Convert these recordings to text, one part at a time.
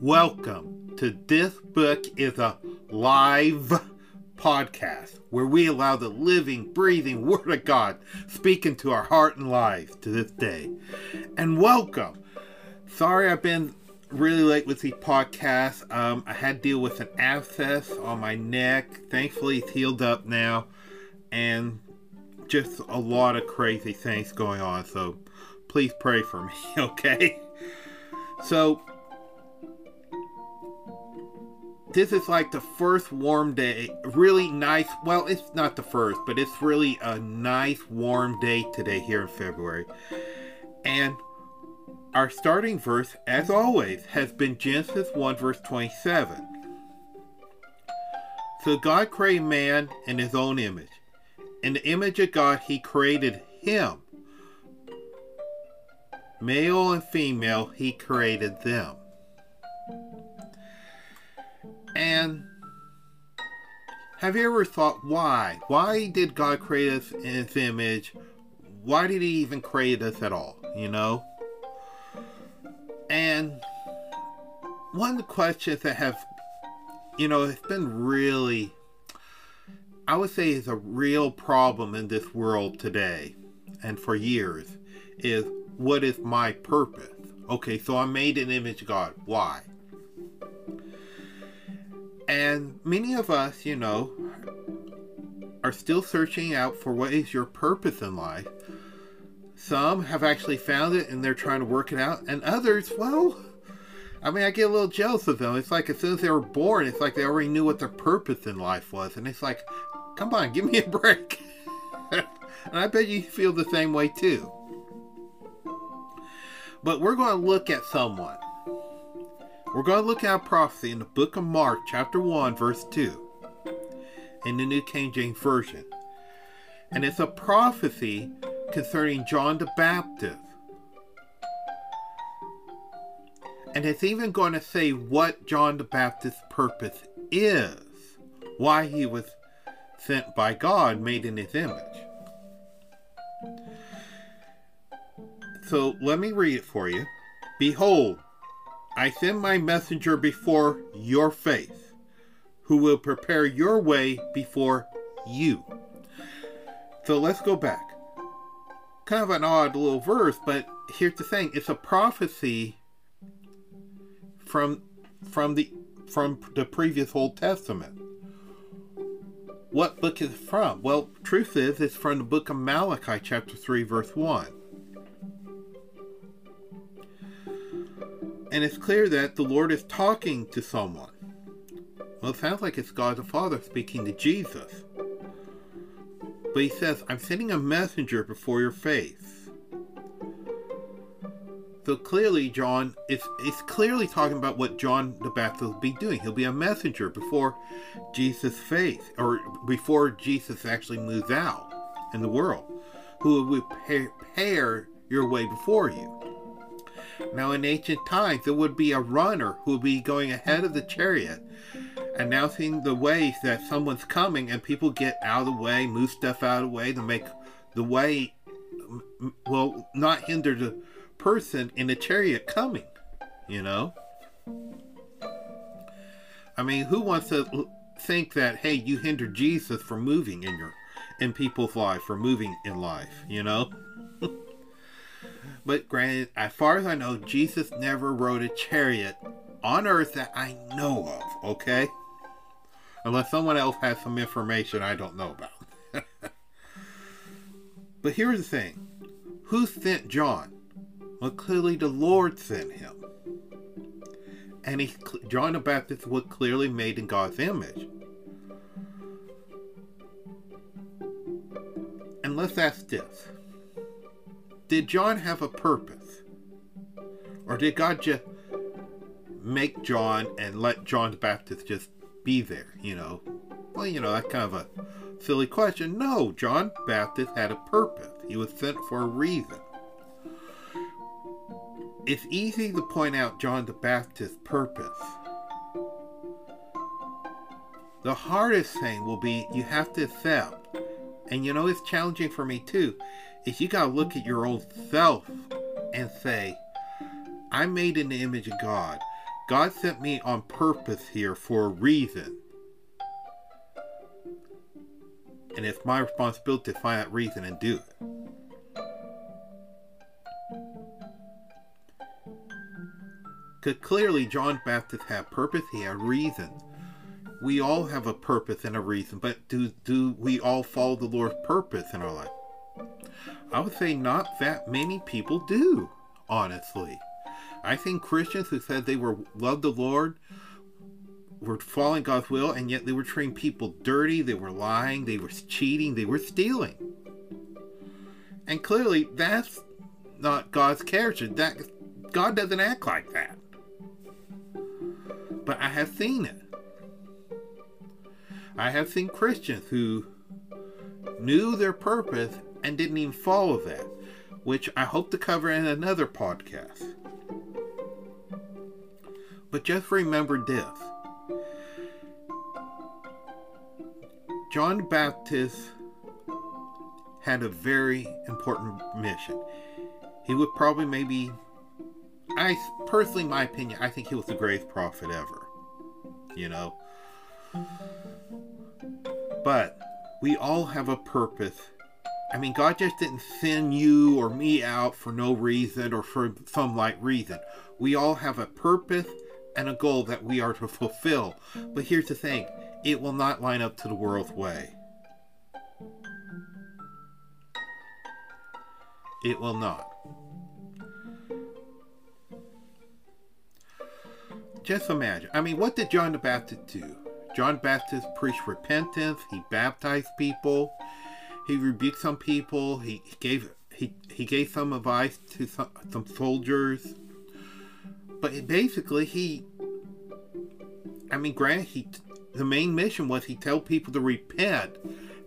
Welcome to This Book is a Live podcast where we allow the living, breathing Word of God speak into our heart and lives to this day. And welcome. Sorry I've been really late with the podcast. Um, I had to deal with an abscess on my neck. Thankfully, it's healed up now. And just a lot of crazy things going on. So please pray for me, okay? So, this is like the first warm day. Really nice. Well, it's not the first, but it's really a nice warm day today here in February. And our starting verse, as always, has been Genesis 1, verse 27. So God created man in his own image. In the image of God, he created him. Male and female, he created them. And have you ever thought why? Why did God create us in his image? Why did he even create us at all? You know? And one of the questions that have, you know, it's been really, I would say, is a real problem in this world today and for years is what is my purpose? Okay, so I'm made an image God. Why? And many of us, you know, are still searching out for what is your purpose in life. Some have actually found it and they're trying to work it out, and others, well, I mean, I get a little jealous of them. It's like as soon as they were born, it's like they already knew what their purpose in life was, and it's like, come on, give me a break. and I bet you feel the same way too. But we're going to look at someone we're going to look at a prophecy in the book of Mark, chapter 1, verse 2, in the New King James Version. And it's a prophecy concerning John the Baptist. And it's even going to say what John the Baptist's purpose is, why he was sent by God, made in his image. So let me read it for you. Behold, I send my messenger before your face, who will prepare your way before you. So let's go back. Kind of an odd little verse, but here's the thing: it's a prophecy from from the from the previous Old Testament. What book is it from? Well, truth is, it's from the book of Malachi, chapter 3, verse 1. And it's clear that the Lord is talking to someone. Well, it sounds like it's God the Father speaking to Jesus. But he says, I'm sending a messenger before your face. So clearly, John is, is clearly talking about what John the Baptist will be doing. He'll be a messenger before Jesus' face, or before Jesus actually moves out in the world, who will prepare your way before you. Now, in ancient times, there would be a runner who would be going ahead of the chariot, announcing the way that someone's coming, and people get out of the way, move stuff out of the way to make the way, mm, well, not hinder the person in the chariot coming, you know? I mean, who wants to think that, hey, you hinder Jesus from moving in your in people's life, from moving in life, you know? But granted, as far as I know, Jesus never rode a chariot on earth that I know of, okay? Unless someone else has some information I don't know about. but here's the thing who sent John? Well, clearly the Lord sent him. And he, John the Baptist was clearly made in God's image. And let's ask this did John have a purpose? Or did God just make John and let John the Baptist just be there, you know? Well, you know, that's kind of a silly question. No, John the Baptist had a purpose. He was sent for a reason. It's easy to point out John the Baptist's purpose. The hardest thing will be you have to accept, and you know it's challenging for me too, is you got to look at your own self and say, I'm made in the image of God. God sent me on purpose here for a reason. And it's my responsibility to find that reason and do it. Because clearly John Baptist had purpose, he had reason. We all have a purpose and a reason, but do do we all follow the Lord's purpose in our life? I would say not that many people do, honestly. I think Christians who said they were loved the Lord were following God's will, and yet they were treating people dirty, they were lying, they were cheating, they were stealing. And clearly that's not God's character. That God doesn't act like that. But I have seen it. I have seen Christians who knew their purpose and didn't even follow that, which I hope to cover in another podcast. But just remember this John Baptist had a very important mission. He would probably maybe, I personally, my opinion, I think he was the greatest prophet ever. You know? But we all have a purpose. I mean, God just didn't send you or me out for no reason or for some light reason. We all have a purpose and a goal that we are to fulfill. But here's the thing it will not line up to the world's way. It will not. Just imagine. I mean, what did John the Baptist do? John Baptist preached repentance. He baptized people. He rebuked some people. He, gave he, he gave some advice to some, some soldiers. But basically, he. I mean, granted, he the main mission was he tell people to repent,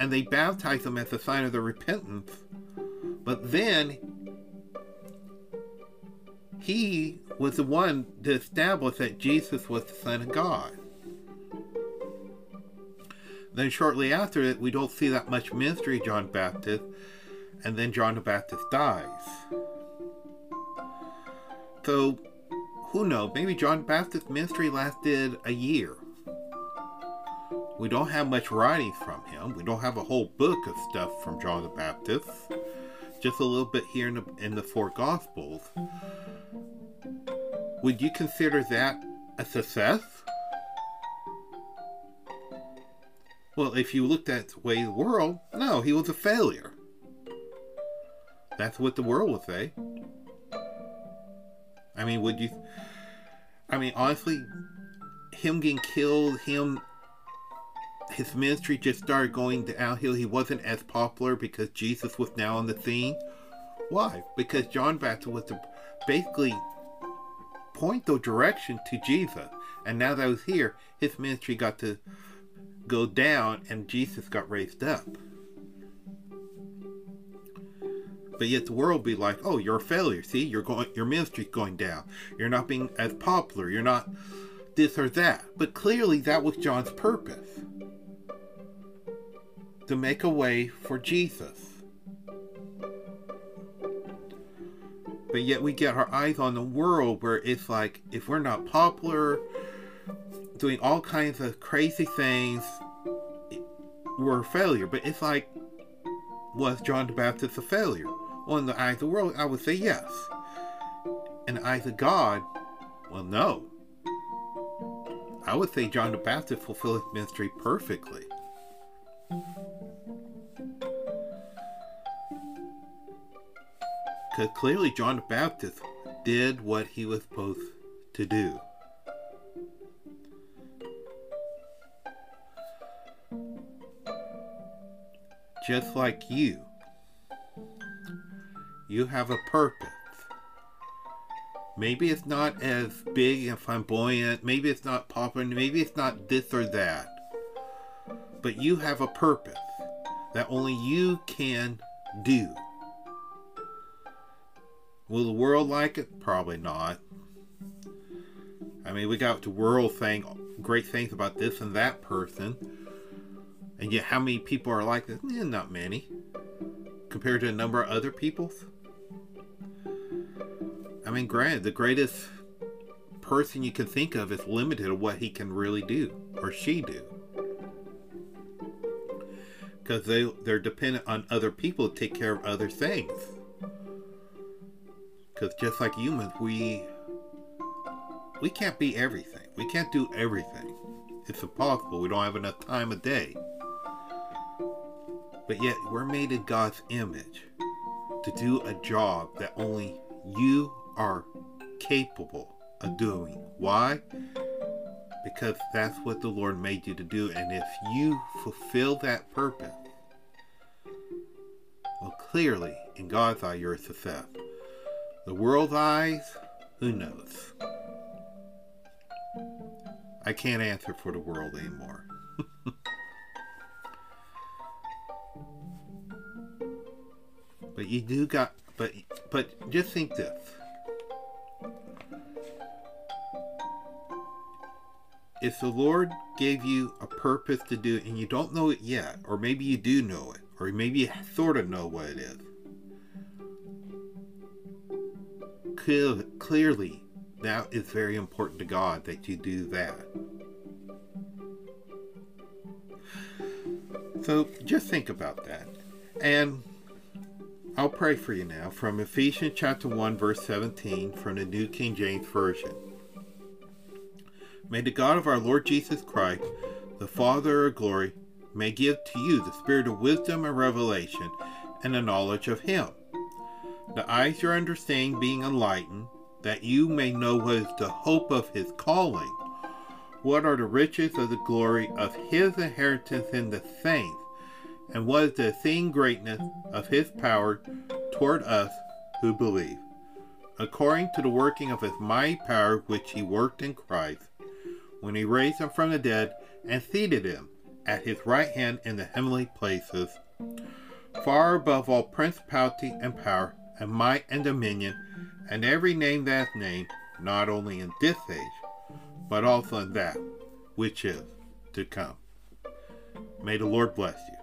and they baptized them as a sign of their repentance. But then he was the one to establish that Jesus was the Son of God. Then shortly after it, we don't see that much ministry John Baptist, and then John the Baptist dies. So, who knows? Maybe John Baptist's ministry lasted a year. We don't have much writing from him. We don't have a whole book of stuff from John the Baptist. Just a little bit here in the, in the four Gospels. Would you consider that a success? Well, if you looked at the way the world, no, he was a failure. That's what the world would say. I mean, would you? I mean, honestly, him getting killed, him, his ministry just started going downhill. He wasn't as popular because Jesus was now on the scene. Why? Because John Baptist was to basically point the direction to Jesus. And now that was here, his ministry got to go down and Jesus got raised up. But yet the world be like, oh, you're a failure. See, you're going, your ministry's going down. You're not being as popular. You're not this or that. But clearly, that was John's purpose to make a way for Jesus. But yet we get our eyes on the world where it's like, if we're not popular, doing all kinds of crazy things were a failure. But it's like, was John the Baptist a failure? Well, in the eyes of the world, I would say yes. In the eyes of God, well, no. I would say John the Baptist fulfilled his ministry perfectly. Because clearly John the Baptist did what he was supposed to do. Just like you. You have a purpose. Maybe it's not as big and flamboyant, maybe it's not popular, maybe it's not this or that. But you have a purpose that only you can do. Will the world like it? Probably not. I mean, we got the world saying great things about this and that person. And yet, how many people are like this? Eh, not many. Compared to a number of other people's. I mean, granted, the greatest person you can think of is limited to what he can really do or she do. Because they, they're dependent on other people to take care of other things. Because just like humans, we we can't be everything. We can't do everything. It's impossible. We don't have enough time a day. But yet, we're made in God's image to do a job that only you are capable of doing. Why? Because that's what the Lord made you to do. And if you fulfill that purpose, well, clearly, in God's eye, you're a success. The world's eyes, who knows? I can't answer for the world anymore. But you do got but but just think this. If the Lord gave you a purpose to do it and you don't know it yet, or maybe you do know it, or maybe you sort of know what it is, clearly that is very important to God that you do that. So just think about that. And I'll pray for you now from Ephesians chapter 1 verse 17 from the New King James Version. May the God of our Lord Jesus Christ, the Father of glory, may give to you the spirit of wisdom and revelation and the knowledge of him. The eyes your understanding being enlightened, that you may know what is the hope of his calling, what are the riches of the glory of his inheritance in the saints, and what is the exceeding greatness of his power toward us who believe, according to the working of his mighty power which he worked in Christ, when he raised him from the dead and seated him at his right hand in the heavenly places, far above all principality and power, and might and dominion and every name that is named, not only in this age, but also in that which is to come. May the Lord bless you.